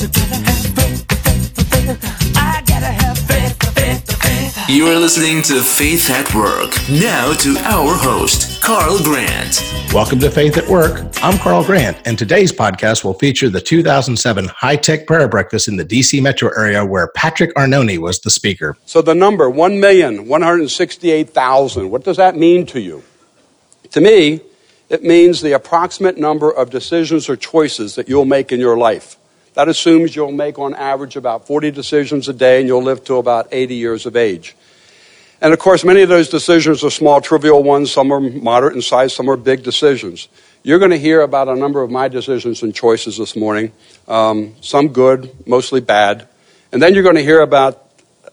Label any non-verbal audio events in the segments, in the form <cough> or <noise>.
You are listening to Faith at Work. Now to our host, Carl Grant. Welcome to Faith at Work. I'm Carl Grant, and today's podcast will feature the 2007 High Tech Prayer Breakfast in the DC metro area where Patrick Arnone was the speaker. So, the number 1,168,000, what does that mean to you? To me, it means the approximate number of decisions or choices that you'll make in your life. That assumes you'll make on average about 40 decisions a day and you'll live to about 80 years of age. And of course, many of those decisions are small, trivial ones. Some are moderate in size, some are big decisions. You're going to hear about a number of my decisions and choices this morning, um, some good, mostly bad. And then you're going to hear about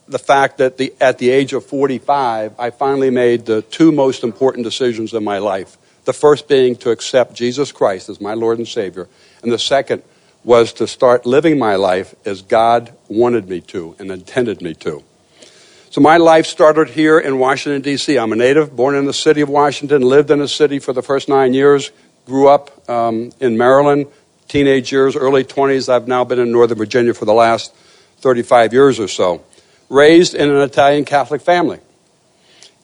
the fact that the, at the age of 45, I finally made the two most important decisions in my life. The first being to accept Jesus Christ as my Lord and Savior, and the second was to start living my life as God wanted me to and intended me to. So my life started here in Washington, D.C. I'm a native, born in the city of Washington, lived in the city for the first nine years, grew up um, in Maryland, teenage years, early 20s. I've now been in Northern Virginia for the last 35 years or so. Raised in an Italian Catholic family.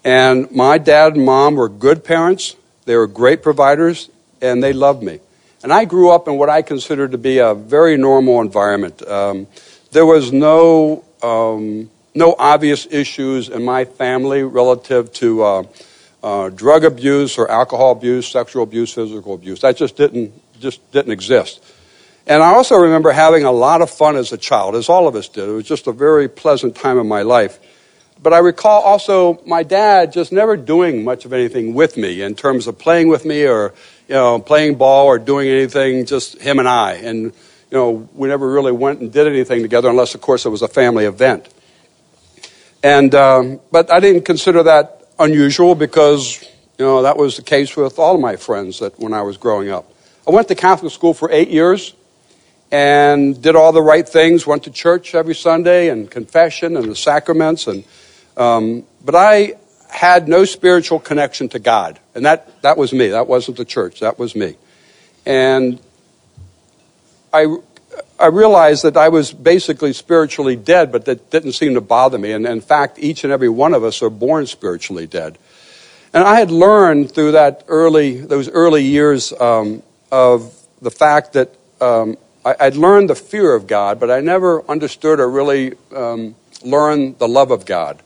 And my dad and mom were good parents, they were great providers, and they loved me. And I grew up in what I consider to be a very normal environment. Um, there was no um, no obvious issues in my family relative to uh, uh, drug abuse or alcohol abuse, sexual abuse, physical abuse. That just didn't just didn't exist. And I also remember having a lot of fun as a child, as all of us did. It was just a very pleasant time in my life. But I recall also my dad just never doing much of anything with me in terms of playing with me or you know playing ball or doing anything. Just him and I, and you know we never really went and did anything together unless, of course, it was a family event. And, um, but I didn't consider that unusual because, you know, that was the case with all of my friends that when I was growing up. I went to Catholic school for eight years and did all the right things, went to church every Sunday and confession and the sacraments. And, um, but I had no spiritual connection to God. And that, that was me. That wasn't the church. That was me. And I I realized that I was basically spiritually dead, but that didn't seem to bother me. And in fact, each and every one of us are born spiritually dead. And I had learned through that early, those early years um, of the fact that um, I, would learned the fear of God, but I never understood or really um, learned the love of God.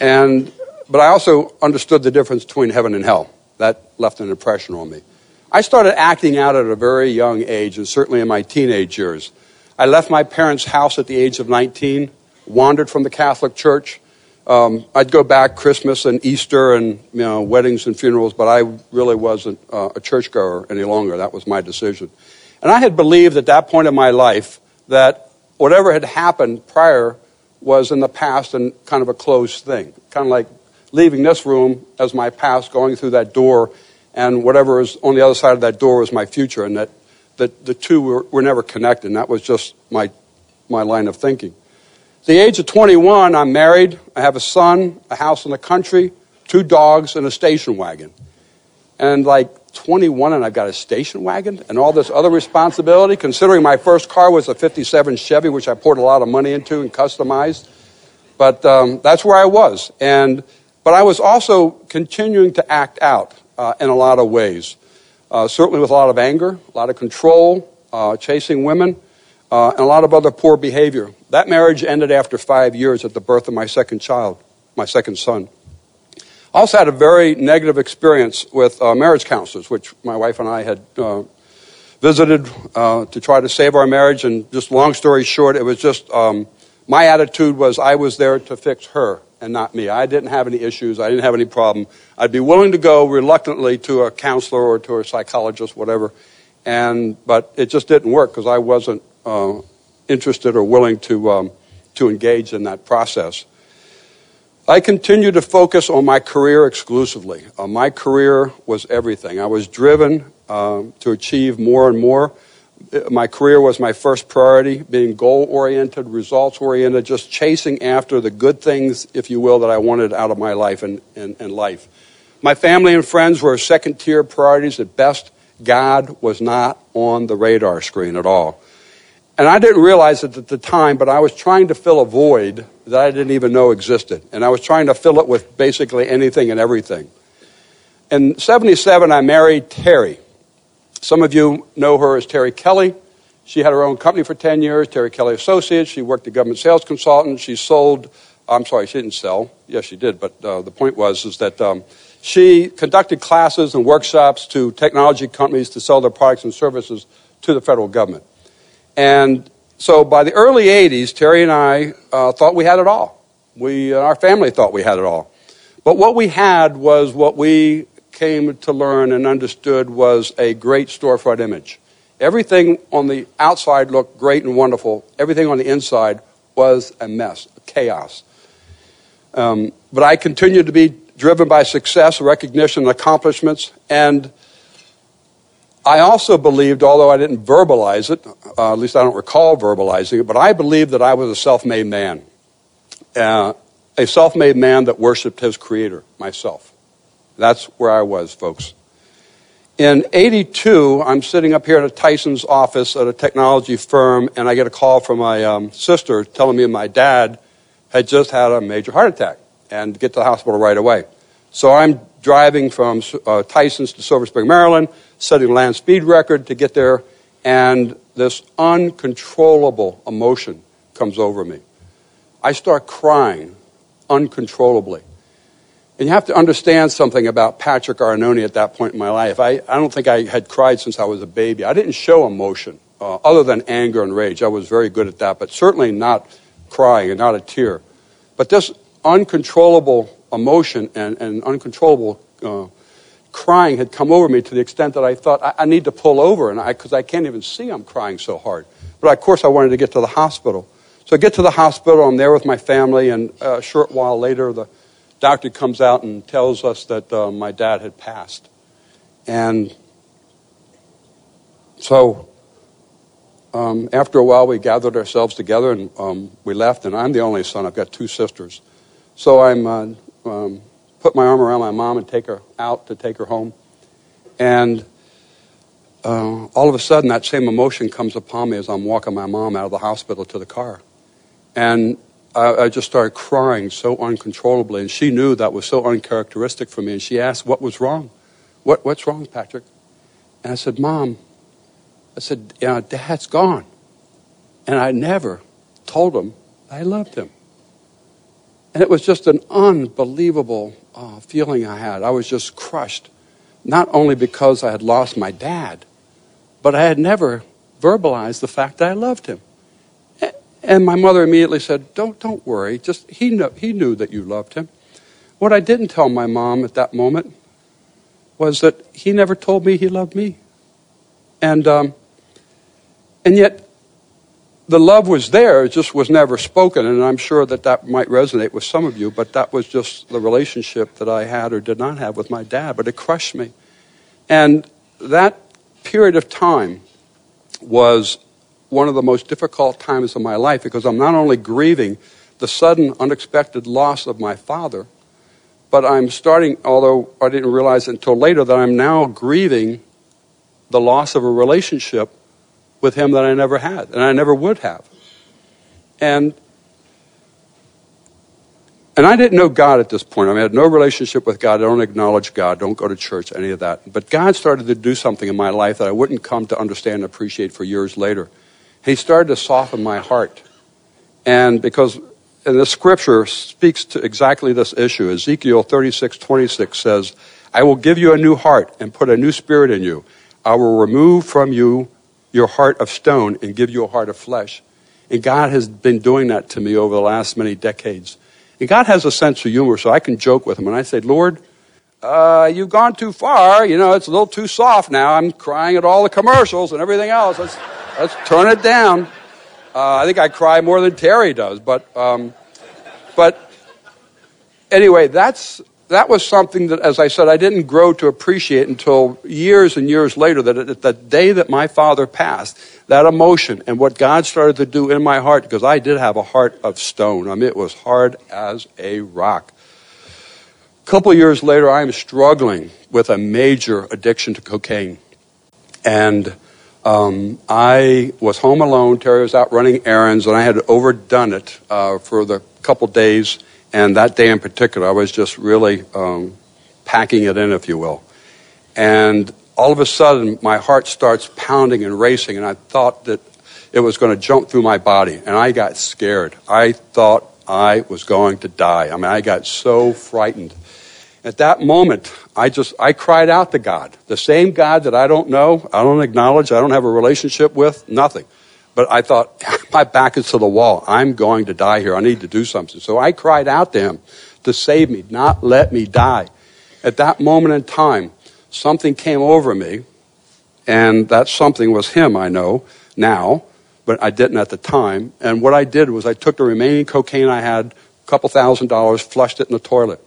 And, but I also understood the difference between heaven and hell. That left an impression on me. I started acting out at a very young age, and certainly in my teenage years. I left my parents' house at the age of 19, wandered from the Catholic Church. Um, I'd go back Christmas and Easter and you know, weddings and funerals, but I really wasn't uh, a churchgoer any longer. That was my decision. And I had believed at that point in my life that whatever had happened prior was in the past and kind of a closed thing. Kind of like leaving this room as my past, going through that door, and whatever is on the other side of that door was my future, and that the, the two were, were never connected. And that was just my, my line of thinking. The age of 21, I'm married. I have a son, a house in the country, two dogs, and a station wagon. And like 21, and I've got a station wagon and all this other responsibility, considering my first car was a 57 Chevy, which I poured a lot of money into and customized. But um, that's where I was. And, but I was also continuing to act out uh, in a lot of ways uh, certainly with a lot of anger, a lot of control, uh, chasing women, uh, and a lot of other poor behavior. That marriage ended after five years at the birth of my second child, my second son. I also had a very negative experience with uh, marriage counselors, which my wife and I had uh, visited to try to save our marriage. And just long story short, it was just um, my attitude was I was there to fix her and not me. I didn't have any issues. I didn't have any problem. I'd be willing to go reluctantly to a counselor or to a psychologist, whatever. And but it just didn't work because I wasn't uh, interested or willing to um, to engage in that process. I continued to focus on my career exclusively. Uh, my career was everything. I was driven uh, to achieve more and more my career was my first priority, being goal oriented, results oriented, just chasing after the good things, if you will, that I wanted out of my life and, and, and life. My family and friends were second tier priorities at best. God was not on the radar screen at all. And I didn't realize it at the time, but I was trying to fill a void that I didn't even know existed. And I was trying to fill it with basically anything and everything. In 77, I married Terry. Some of you know her as Terry Kelly. She had her own company for 10 years, Terry Kelly Associates. She worked as government sales consultant. She sold, I'm sorry, she didn't sell. Yes, she did, but uh, the point was is that um, she conducted classes and workshops to technology companies to sell their products and services to the federal government. And so by the early 80s, Terry and I uh, thought we had it all. We, uh, our family thought we had it all. But what we had was what we came to learn and understood was a great storefront image. Everything on the outside looked great and wonderful. Everything on the inside was a mess, chaos. Um, but I continued to be driven by success, recognition, and accomplishments. And I also believed, although I didn't verbalize it, uh, at least I don't recall verbalizing it, but I believed that I was a self made man. Uh, a self made man that worshiped his creator, myself. That's where I was, folks. In 82, I'm sitting up here at a Tyson's office at a technology firm, and I get a call from my um, sister telling me my dad had just had a major heart attack and get to the hospital right away. So I'm driving from uh, Tyson's to Silver Spring, Maryland, setting land speed record to get there, and this uncontrollable emotion comes over me. I start crying uncontrollably. And you have to understand something about Patrick Arnone at that point in my life. I, I don't think I had cried since I was a baby. I didn't show emotion uh, other than anger and rage. I was very good at that, but certainly not crying and not a tear. But this uncontrollable emotion and, and uncontrollable uh, crying had come over me to the extent that I thought, I, I need to pull over, and because I, I, can't even see I'm crying so hard. But of course, I wanted to get to the hospital. So I get to the hospital, I'm there with my family, and a short while later, the doctor comes out and tells us that uh, my dad had passed. And so um, after a while, we gathered ourselves together and um, we left. And I'm the only son. I've got two sisters. So I'm uh, um, put my arm around my mom and take her out to take her home. And uh, all of a sudden, that same emotion comes upon me as I'm walking my mom out of the hospital to the car. And I, just started crying so uncontrollably, and she knew that was so uncharacteristic for me. And she asked, What was wrong? What, what's wrong, Patrick? And I said, Mom, I said, Dad's gone. And I never told him I loved him. And it was just an unbelievable uh, feeling I had. I was just crushed, not only because I had lost my dad, but I had never verbalized the fact that I loved him. And my mother immediately said, "Don't, don't worry. Just he knew, he knew that you loved him." What I didn't tell my mom at that moment was that he never told me he loved me, and um, and yet the love was there, it just was never spoken. And I'm sure that that might resonate with some of you, but that was just the relationship that I had or did not have with my dad. But it crushed me. And that period of time was one of the most difficult times of my life because I'm not only grieving the sudden, unexpected loss of my father, but I'm starting, although I didn't realize until later, that I'm now grieving the loss of a relationship with him that I never had and I never would have. And and I didn't know God at this point. I, mean, I had no relationship with God. I don't acknowledge God. Don't go to church, any of that. But God started to do something in my life that I wouldn't come to understand and appreciate for years later. He started to soften my heart. And because and the scripture speaks to exactly this issue. Ezekiel 36, 26 says, I will give you a new heart and put a new spirit in you. I will remove from you your heart of stone and give you a heart of flesh. And God has been doing that to me over the last many decades. And God has a sense of humor, so I can joke with him. And I say, Lord, uh, you've gone too far. You know, it's a little too soft now. I'm crying at all the commercials and everything else. Let's turn it down. Uh, I think I cry more than Terry does. But, um, but anyway, that's that was something that, as I said, I didn't grow to appreciate until years and years later. That the day that my father passed, that emotion and what God started to do in my heart, because I did have a heart of stone. I mean, it was hard as a rock. A couple years later, I'm struggling with a major addiction to cocaine. And Um, I was home alone. Terry was out running errands, and I had overdone it uh, for the couple days. And that day in particular, I was just really um, packing it in, if you will. And all of a sudden, my heart starts pounding and racing, and I thought that it was going to jump through my body, and I got scared. I thought I was going to die. I mean, I got so frightened. At that moment, I just I cried out to God, the same God that I don't know, I don't acknowledge, I don't have a relationship with, nothing. But I thought, <laughs> my back is to the wall. I'm going to die here. I need to do something. So I cried out to him to save me, not let me die. At that moment in time, something came over me, and that something was him, I know now, but I didn't at the time. And what I did was I took the remaining cocaine I had, a couple thousand dollars, flushed it in the toilet.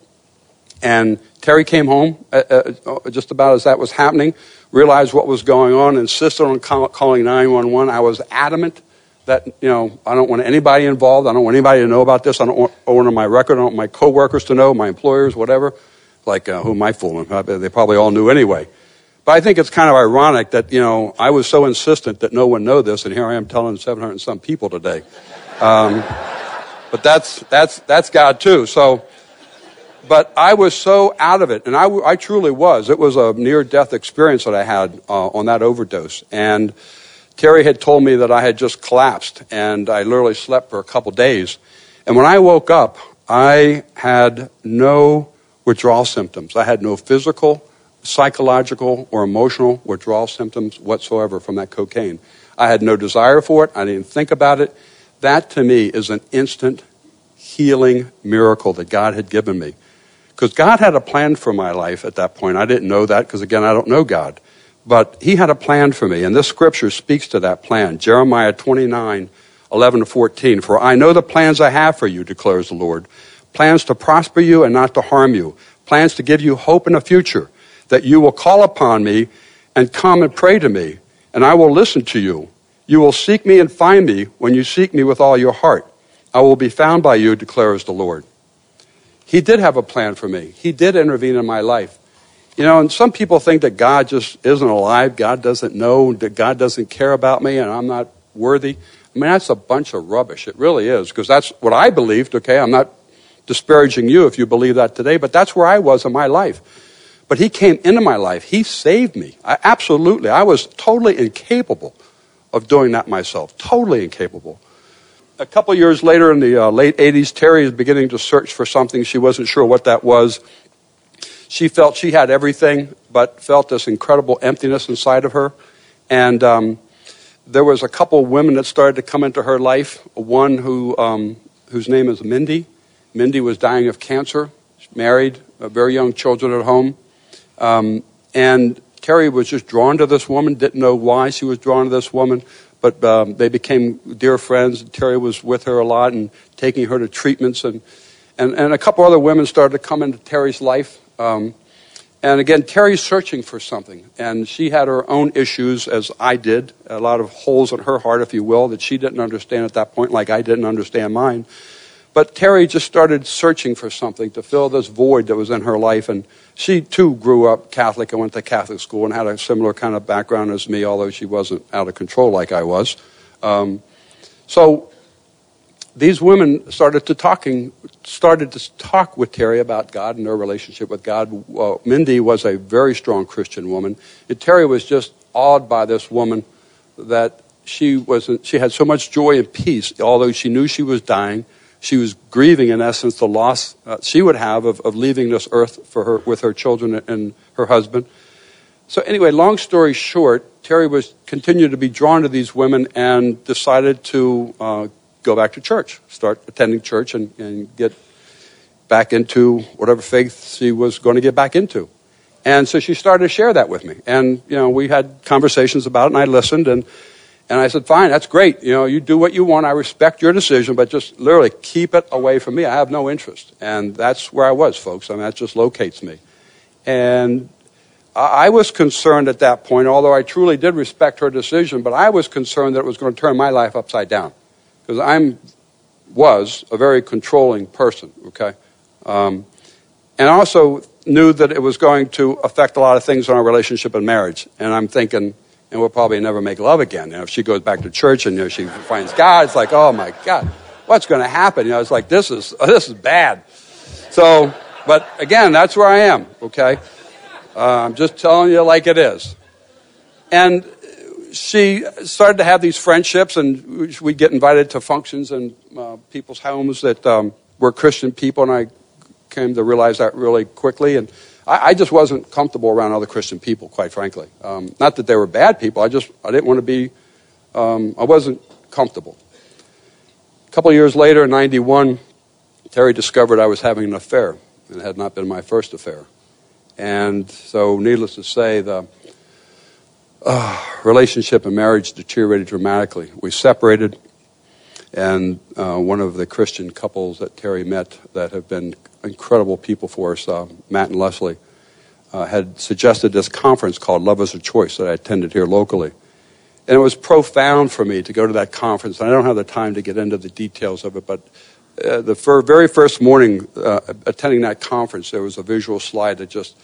And Terry came home uh, uh, just about as that was happening, realized what was going on, insisted on call, calling 911. I was adamant that, you know, I don't want anybody involved. I don't want anybody to know about this. I don't want, on my record. I don't want my coworkers to know, my employers, whatever. Like, uh, who am I fooling? They probably all knew anyway. But I think it's kind of ironic that, you know, I was so insistent that no one know this, and here I am telling 700 and some people today. Um, but that's, that's, that's God too. So, but I was so out of it, and I, I truly was. It was a near death experience that I had uh, on that overdose. And Terry had told me that I had just collapsed, and I literally slept for a couple days. And when I woke up, I had no withdrawal symptoms. I had no physical, psychological, or emotional withdrawal symptoms whatsoever from that cocaine. I had no desire for it. I didn't think about it. That to me is an instant healing miracle that God had given me. Because God had a plan for my life at that point. I didn't know that because, again, I don't know God. But He had a plan for me, and this scripture speaks to that plan. Jeremiah 29, 11 to 14. For I know the plans I have for you, declares the Lord plans to prosper you and not to harm you, plans to give you hope in the future, that you will call upon me and come and pray to me, and I will listen to you. You will seek me and find me when you seek me with all your heart. I will be found by you, declares the Lord. He did have a plan for me. He did intervene in my life. You know, and some people think that God just isn't alive. God doesn't know, that God doesn't care about me, and I'm not worthy. I mean, that's a bunch of rubbish. It really is, because that's what I believed, okay? I'm not disparaging you if you believe that today, but that's where I was in my life. But He came into my life. He saved me. I, absolutely. I was totally incapable of doing that myself. Totally incapable a couple years later in the uh, late 80s, Terry is beginning to search for something. She wasn't sure what that was. She felt she had everything, but felt this incredible emptiness inside of her. And um, there was a couple women that started to come into her life. One who, um, whose name is Mindy. Mindy was dying of cancer, married, very young children at home. Um, and Terry was just drawn to this woman, didn't know why she was drawn to this woman, but um, they became dear friends. Terry was with her a lot and taking her to treatments. And, and, and a couple other women started to come into Terry's life. Um, and again, Terry's searching for something. And she had her own issues, as I did, a lot of holes in her heart, if you will, that she didn't understand at that point, like I didn't understand mine. But Terry just started searching for something to fill this void that was in her life. And she too grew up Catholic and went to Catholic school and had a similar kind of background as me, although she wasn't out of control like I was. Um, so these women started to talking, started to talk with Terry about God and their relationship with God. Mindy was a very strong Christian woman. And Terry was just awed by this woman that she was she had so much joy and peace, although she knew she was dying she was grieving, in essence, the loss uh, she would have of, of leaving this earth for her, with her children and her husband. So, anyway, long story short, Terry was continued to be drawn to these women and decided to uh, go back to church, start attending church, and, and get back into whatever faith she was going to get back into. And so she started to share that with me. And, you know, we had conversations about it, and I listened, and and I said, fine, that's great. You know, you do what you want. I respect your decision, but just literally keep it away from me. I have no interest. And that's where I was, folks. I mean, that just locates me. And I was concerned at that point, although I truly did respect her decision, but I was concerned that it was going to turn my life upside down. Because I was a very controlling person, okay? Um, and also knew that it was going to affect a lot of things in our relationship and marriage. And I'm thinking, and we'll probably never make love again. You know, if she goes back to church and you know, she finds God, it's like, oh my God, what's going to happen? You know, it's like this is <laughs> this is bad. So, but again, that's where I am. Okay, uh, I'm just telling you like it is. And she started to have these friendships, and we'd get invited to functions in uh, people's homes that um, were Christian people, and I came to realize that really quickly. And I, I just wasn't comfortable around other Christian people, quite frankly. Um, not that they were bad people, I just I didn't want to be, um, I wasn't comfortable. A couple years later, in 91, Terry discovered I was having an affair, and it had not been my first affair. And so, needless to say, the uh, relationship and marriage deteriorated dramatically. We separated, and uh, one of the Christian couples that Terry met that have been incredible people for us, uh, Matt and Leslie, uh, had suggested this conference called Love is a Choice that I attended here locally. And it was profound for me to go to that conference. And I don't have the time to get into the details of it, but uh, the very first morning uh, attending that conference, there was a visual slide that just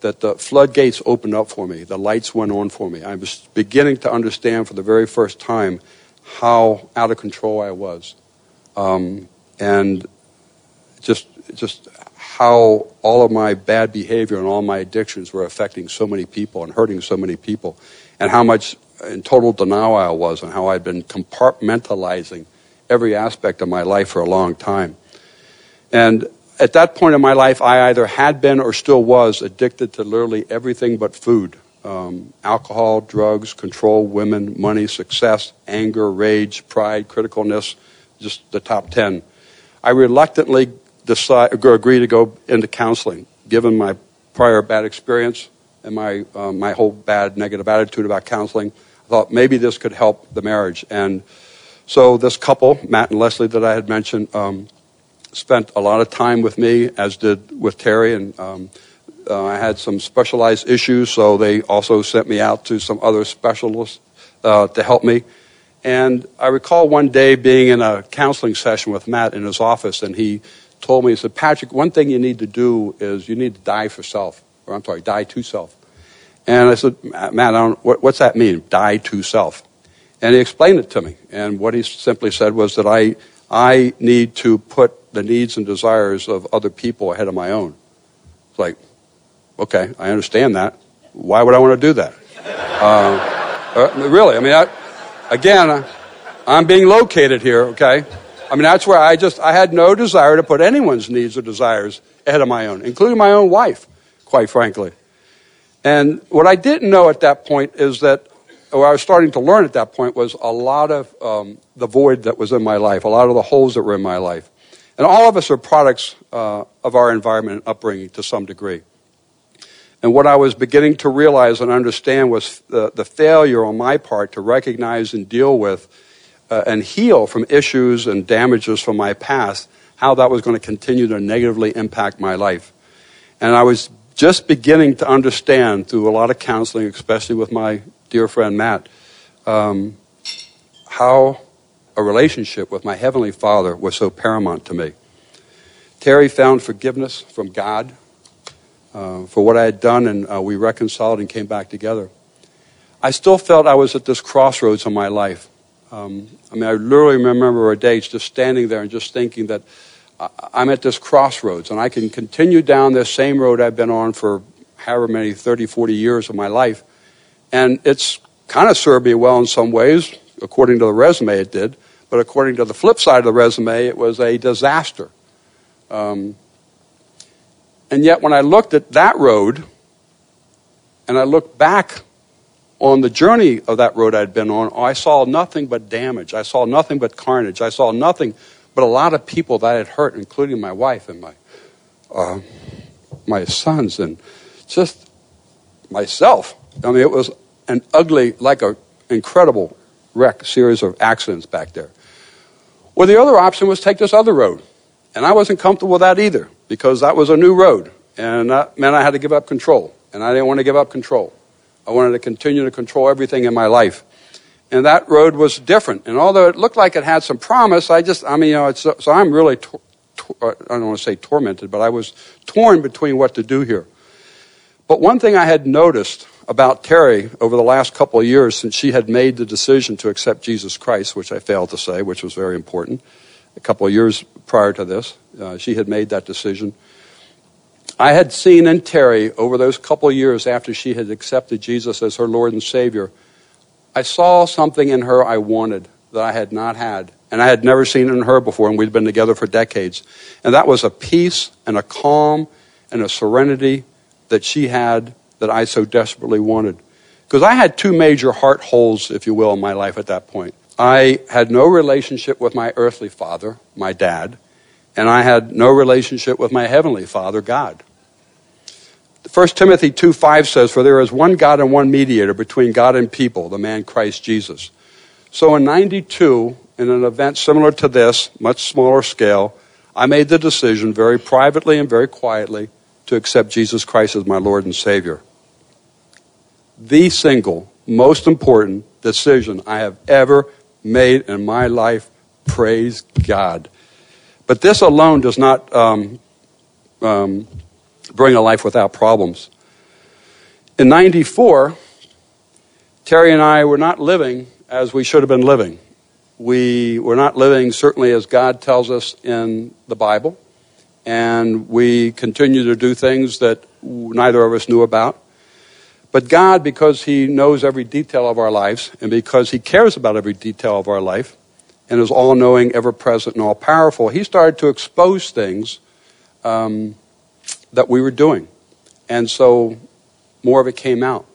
that the floodgates opened up for me. The lights went on for me. I was beginning to understand for the very first time how out of control I was, um, and just just how all of my bad behavior and all my addictions were affecting so many people and hurting so many people, and how much in total denial I was, and how I'd been compartmentalizing every aspect of my life for a long time. And at that point in my life, I either had been or still was addicted to literally everything but food alcohol, drugs, control, women, money, success, anger, rage, pride, criticalness, just the top 10. I reluctantly decide, agree to go into counseling, given my prior bad experience and my, um, my whole bad negative attitude about counseling. I thought maybe this could help the marriage. And so this couple, Matt and Leslie, that I had mentioned, um, spent a lot of time with me, as did with Terry, and um, uh, I had some specialized issues, so they also sent me out to some other specialists uh, to help me. And I recall one day being in a counseling session with Matt in his office, and he told me, he said, Patrick, one thing you need to do is you need to die for self, or I'm sorry, die to self. And I said, Matt, what, what's that mean, die to self? And he explained it to me. And what he simply said was that I, I need to put the needs and desires of other people ahead of my own. It's like, okay, I understand that. Why would I want to do that? Uh, uh, really, I mean, I, again, I'm being located here, okay? I mean, that's where I just, I had no desire to put anyone's needs or desires ahead of my own, including my own wife, quite frankly. And what I didn't know at that point is that, what I was starting to learn at that point, was a lot of um, the void that was in my life, a lot of the holes that were in my life. And all of us are products uh, of our environment and upbringing to some degree. And what I was beginning to realize and understand was the, the failure on my part to recognize and deal with uh, and heal from issues and damages from my past, how that was going to continue to negatively impact my life. And I was just beginning to understand through a lot of counseling, especially with my dear friend Matt, um, how a relationship with my Heavenly Father was so paramount to me. Terry found forgiveness from God for what I had done, and uh, we reconciled and came back together. I still felt I was at this crossroads in my life. Um, I mean, I literally remember a day just standing there and just thinking that I'm at this crossroads and I can continue down this same road I've been on for however many 30, 40 years of my life. And it's kind of served me well in some ways, according to the resume it did. But according to the flip side of the resume, it was a disaster. Um, and yet, when I looked at that road and I looked back on the journey of that road I'd been on, I saw nothing but damage. I saw nothing but carnage. I saw nothing but a lot of people that had hurt, including my wife and my, uh, my sons and just myself. I mean, it was an ugly, like an incredible wreck series of accidents back there. Well, the other option was take this other road. And I wasn't comfortable with that either because that was a new road. And that meant I had to give up control. And I didn't want to give up control. I wanted to continue to control everything in my life. And that road was different. And although it looked like it had some promise, I just, I mean, you know, so, so, I'm really, tor- tor- uh, I don't want to say tormented, but I was torn between what to do here. But one thing I had noticed about Terry over the last couple of years since she had made the decision to accept Jesus Christ, which I failed to say, which was very important. A couple of years prior to this, uh, she had made that decision. I had seen in Terry over those couple of years after she had accepted Jesus as her Lord and Savior, I saw something in her I wanted that I had not had. And I had never seen in her before, and we'd been together for decades. And that was a peace and a calm and a serenity that she had that I so desperately wanted. Because I had two major heart holes, if you will, in my life at that point. I had no relationship with my earthly father, my dad, and I had no relationship with my heavenly father, God. 1 Timothy 2 5 says, For there is one God and one mediator between God and people, the man Christ Jesus. So in 92, in an event similar to this, much smaller scale, I made the decision very privately and very quietly to accept Jesus Christ as my Lord and Savior. The single most important decision I have ever made in my life. Praise God. But this alone does not um, um, bring a life without problems. In 94, Terry and I were not living as we should have been living. We were not living certainly as God tells us in the Bible, and we continue to do things that neither of us knew about. But God, because He knows every detail of our lives, and because He cares about every detail of our life, and is all knowing, ever present, and all powerful, He started to expose things um, that we were doing. And so more of it came out.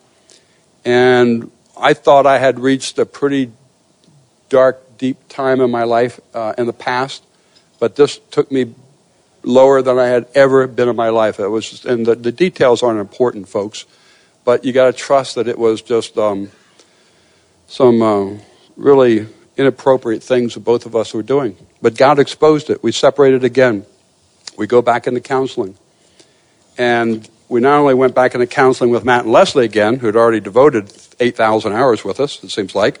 And I thought I had reached a pretty dark, deep time in my life uh, in the past, but this took me lower than I had ever been in my life. It was, just, and the, the details aren't important, folks, but you got to trust that it was just um, some uh, really inappropriate things that both of us were doing. But God exposed it. We separated again. We go back into counseling. And we not only went back into counseling with Matt and Leslie again, who had already devoted 8,000 hours with us, it seems like,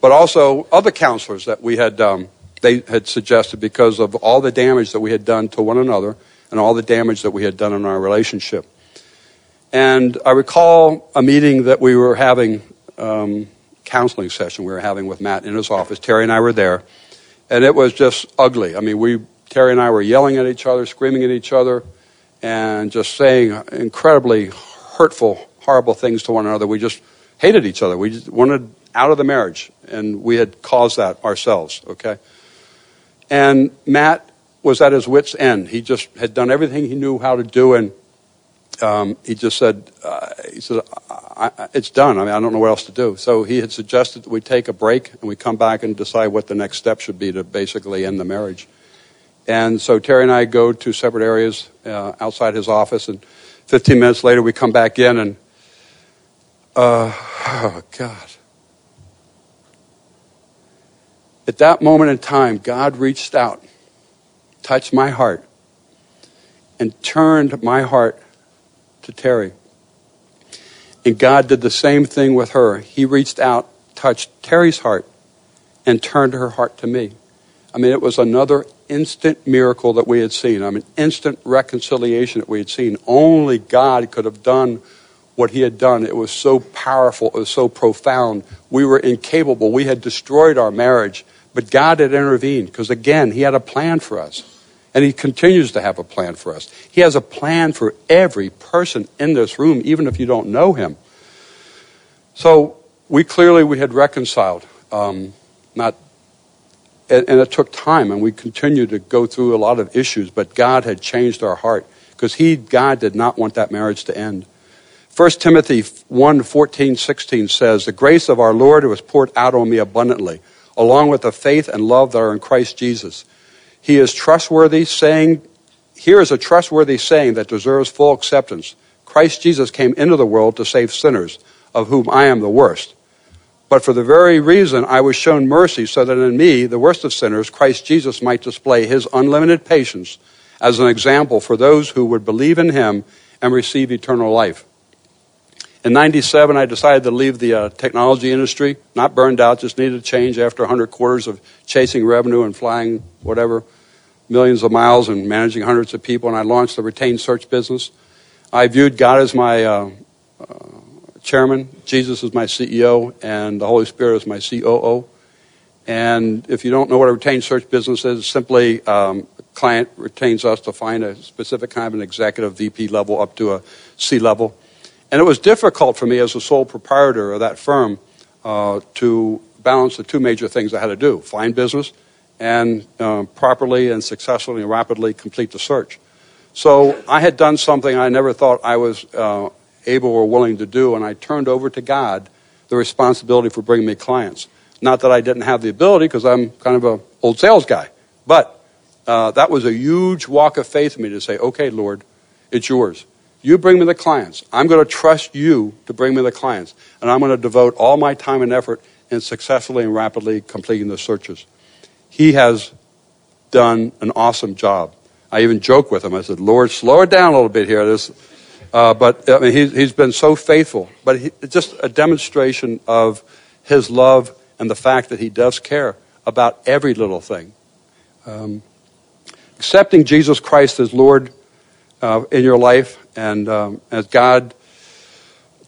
but also other counselors that we had, um, they had suggested because of all the damage that we had done to one another and all the damage that we had done in our relationship. And I recall a meeting that we were having, um, counseling session we were having with Matt in his office. Terry and I were there, and it was just ugly. I mean, we, Terry and I were yelling at each other, screaming at each other and just saying incredibly hurtful, horrible things to one another. We just hated each other. We just wanted out of the marriage, and we had caused that ourselves, okay? And Matt was at his wits' end. He just had done everything he knew how to do, and he just said, uh, he said, it's done. I mean, I don't know what else to do. So he had suggested that we take a break and we come back and decide what the next step should be to basically end the marriage. And so Terry and I go to separate areas uh, outside his office, and 15 minutes later we come back in, and uh, oh God. At that moment in time, God reached out, touched my heart, and turned my heart to Terry. And God did the same thing with her. He reached out, touched Terry's heart, and turned her heart to me. I mean, it was another instant miracle that we had seen. I mean, instant reconciliation that we had seen. Only God could have done what he had done. It was so powerful. It was so profound. We were incapable. We had destroyed our marriage. But God had intervened because, again, he had a plan for us. And he continues to have a plan for us. He has a plan for every person in this room, even if you don't know him. So we clearly we had reconciled. Um, not and, and, it took time, and we continued to go through a lot of issues, but God had changed our heart because He, God, did not want that marriage to end. 1 Timothy 1 14, 16 says, The grace of our Lord was poured out on me abundantly, along with the faith and love that are in Christ Jesus. He is trustworthy, saying, Here is a trustworthy saying that deserves full acceptance. Christ Jesus came into the world to save sinners, of whom I am the worst. But for the very reason I was shown mercy, so that in me, the worst of sinners, Christ Jesus might display his unlimited patience as an example for those who would believe in him and receive eternal life. In 97, I decided to leave the uh, technology industry, not burned out, just needed a change after 100 quarters of chasing revenue and flying whatever, millions of miles and managing hundreds of people, and I launched the retained search business. I viewed God as my uh, uh, chairman, Jesus is my CEO, and the Holy Spirit is my COO. And if you don't know what a retained search business is, simply um, a client retains us to find a specific kind of an executive VP level up to a C level. And it was difficult for me as a sole proprietor of that firm uh, to balance the two major things I had to do find business and uh, properly and successfully and rapidly complete the search. So I had done something I never thought I was uh, able or willing to do, and I turned over to God the responsibility for bringing me clients. Not that I didn't have the ability, because I'm kind of an old sales guy, but uh, that was a huge walk of faith for me to say, okay, Lord, it's yours. You bring me the clients. I'm going to trust you to bring me the clients, and I'm going to devote all my time and effort in successfully and rapidly completing the searches. He has done an awesome job. I even joke with him. I said, Lord, slow it down a little bit here. This, uh, but I mean, he's, he's been so faithful. But he, just a demonstration of his love and the fact that he does care about every little thing. Um, accepting Jesus Christ as Lord uh, in your life and um, as God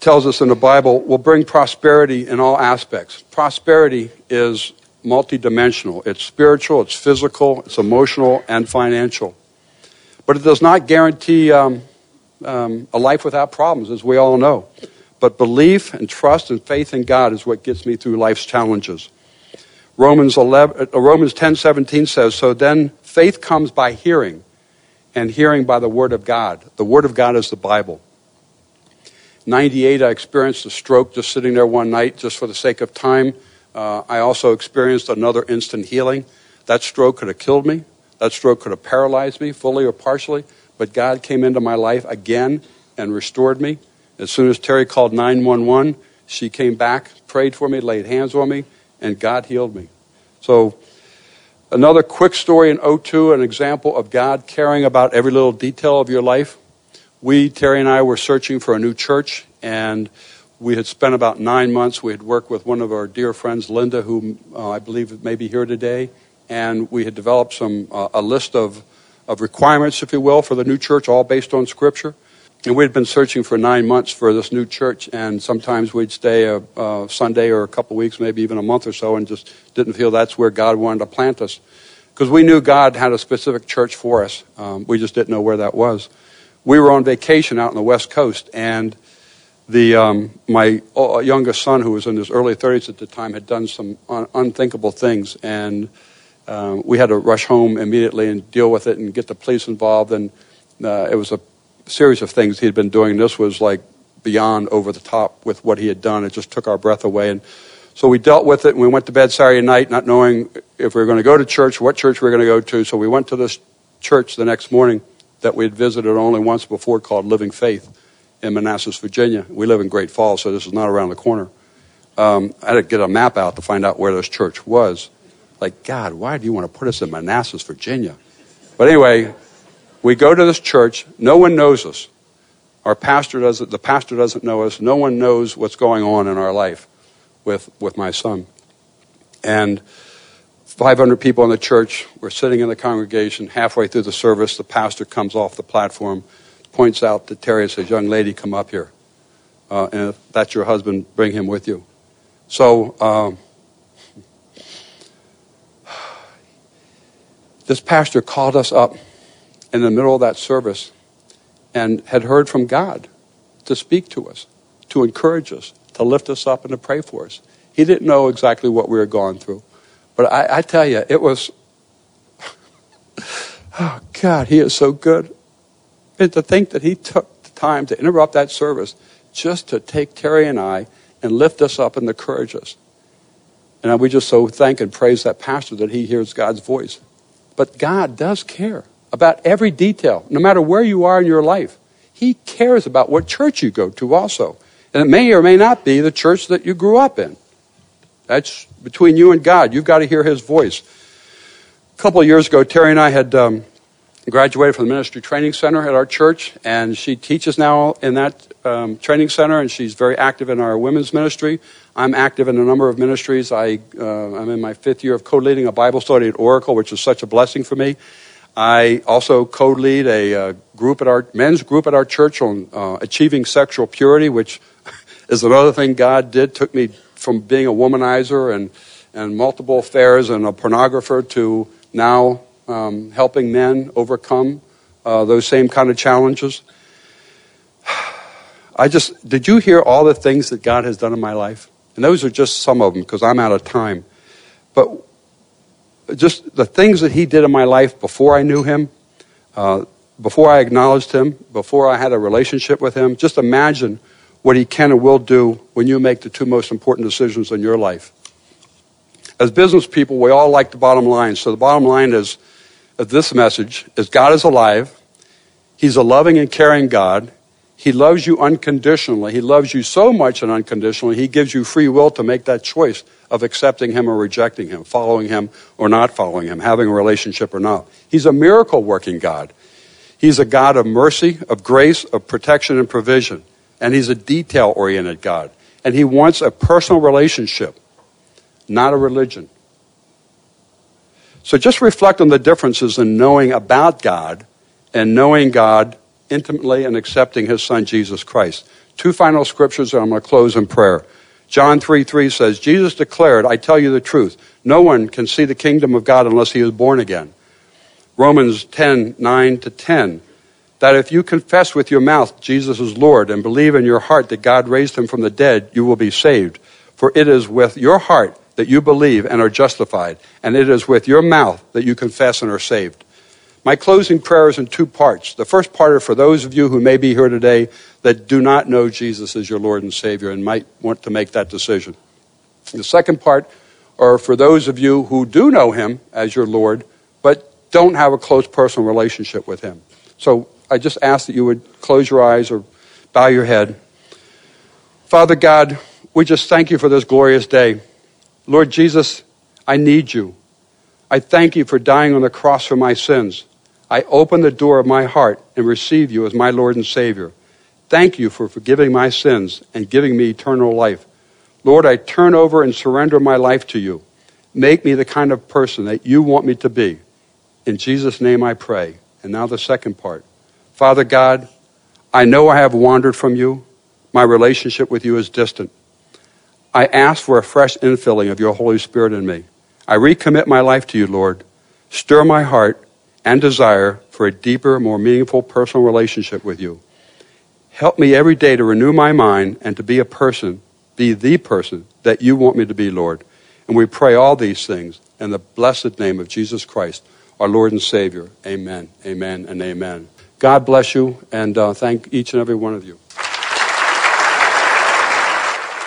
tells us in the Bible will bring prosperity in all aspects. Prosperity is multidimensional. It's spiritual, it's physical, it's emotional, and financial. But it does not guarantee um, um, a life without problems, as we all know. But belief and trust and faith in God is what gets me through life's challenges. Romans, 11, uh, Romans 10 17 says, So then faith comes by hearing, and hearing by the Word of God. The Word of God is the Bible. 98, I experienced a stroke just sitting there one night, just for the sake of time. Uh, I also experienced another instant healing. That stroke could have killed me. That stroke could have paralyzed me, fully or partially. But God came into my life again and restored me. As soon as Terry called 911, she came back, prayed for me, laid hands on me, and God healed me. So, another quick story in 02, an example of God caring about every little detail of your life. We, Terry and I, were searching for a new church, and we had spent about nine months. We had worked with one of our dear friends, Linda, who uh, I believe may be here today, and we had developed some uh, a list of, of requirements, if you will, for the new church, all based on Scripture. And we had been searching for nine months for this new church, and sometimes we'd stay a, a Sunday or a couple weeks, maybe even a month or so, and just didn't feel that's where God wanted to plant us. Because we knew God had a specific church for us. Um, we just didn't know where that was. We were on vacation out on the West Coast, and the, um, my uh, youngest son, who was in his early 30s at the time, had done some un- unthinkable things, and um, we had to rush home immediately and deal with it and get the police involved. And uh, it was a series of things he had been doing. This was like beyond over the top with what he had done. It just took our breath away. And so we dealt with it and we went to bed Saturday night not knowing if we were going to go to church, what church we were going to go to. So we went to this church the next morning that we had visited only once before called Living Faith in Manassas, Virginia. We live in Great Falls, so this is not around the corner. Um, I had to get a map out to find out where this church was. Like, God, why do you want to put us in Manassas, Virginia? But anyway, we go to this church. No one knows us. Our pastor doesn't, the pastor doesn't know us. No one knows what's going on in our life with, with my son. And 500 people in the church were sitting in the congregation. Halfway through the service, the pastor comes off the platform, points out to Terry and says, Young lady, come up here. Uh, and if that's your husband, bring him with you. So, um, <sighs> This pastor called us up in the middle of that service and had heard from God to speak to us, to encourage us, to lift us up, and to pray for us. He didn't know exactly what we were going through. But I, I tell you, it was, <sighs> oh God, he is so good. And to think that he took the time to interrupt that service just to take Terry and I and lift us up and encourage us. And we just so thank and praise that pastor that he hears God's voice. But God does care about every detail, no matter where you are in your life. He cares about what church you go to also. And it may or may not be the church that you grew up in. That's between you and God. You've got to hear His voice. A couple of years ago, Terry and I had um, graduated from the Ministry Training Center at our church, and she teaches now in that um, training center, and she's very active in our women's ministry. I'm active in a number of ministries. I, uh, I'm in my fifth year of co leading a Bible study at Oracle, which is such a blessing for me. I also co lead a uh, group at our men's group at our church on uh, achieving sexual purity, which <laughs> is another thing God did. Took me from being a womanizer and, and multiple affairs and a pornographer to now um, helping men overcome uh, those same kind of challenges. <sighs> I just, did you hear all the things that God has done in my life? And those are just some of them because I'm out of time. But just the things that He did in my life before I knew Him, uh, before I acknowledged Him, before I had a relationship with Him, just imagine what He can and will do when you make the two most important decisions in your life. As business people, we all like the bottom line. So the bottom line is, this message is God is alive. He's a loving and caring God. He loves you unconditionally. He loves you so much and unconditionally, He gives you free will to make that choice of accepting Him or rejecting Him, following Him or not following Him, having a relationship or not. He's a miracle working God. He's a God of mercy, of grace, of protection and provision. And He's a detail oriented God. And He wants a personal relationship, not a religion. So just reflect on the differences in knowing about God and knowing God intimately and accepting his son Jesus Christ. Two final scriptures, and I'm going to close in prayer. John 3 3 says, Jesus declared, I tell you the truth, no one can see the kingdom of God unless he is born again. Romans 10 9 to 10, that if you confess with your mouth Jesus is Lord and believe in your heart that God raised him from the dead, you will be saved. For it is with your heart that you believe and are justified, and it is with your mouth that you confess and are saved. My closing prayer is in two parts. The first part is for those of you who may be here today that do not know Jesus as your Lord and Savior and might want to make that decision. The second part are for those of you who do know Him as your Lord, but don't have a close personal relationship with Him. So I just ask that you would close your eyes or bow your head. Father God, we just thank you for this glorious day. Lord Jesus, I need you. I thank you for dying on the cross for my sins. I open the door of my heart and receive you as my Lord and Savior. Thank you for forgiving my sins and giving me eternal life. Lord, I turn over and surrender my life to you. Make me the kind of person that you want me to be. In Jesus' name I pray. And now the second part. Father God, I know I have wandered from you. My relationship with you is distant. I ask for a fresh infilling of your Holy Spirit in me. I recommit my life to you, Lord. Stir my heart and desire for a deeper, more meaningful personal relationship with you. Help me every day to renew my mind and to be a person, be the person that you want me to be, Lord. And we pray all these things in the blessed name of Jesus Christ, our Lord and Savior. Amen, amen, and amen. God bless you, and uh, thank each and every one of you.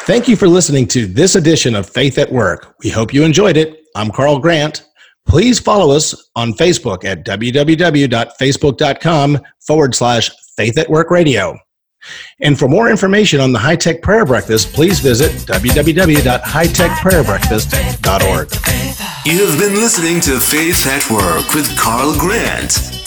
Thank you for listening to this edition of Faith at Work. We hope you enjoyed it. I'm Carl Grant. Please follow us on Facebook at www.facebook.com forward slash Faith at Work Radio. And for more information on the High Tech Prayer Breakfast, please visit www.hightechprayerbreakfast.org. You have been listening to Faith at Work with Carl Grant.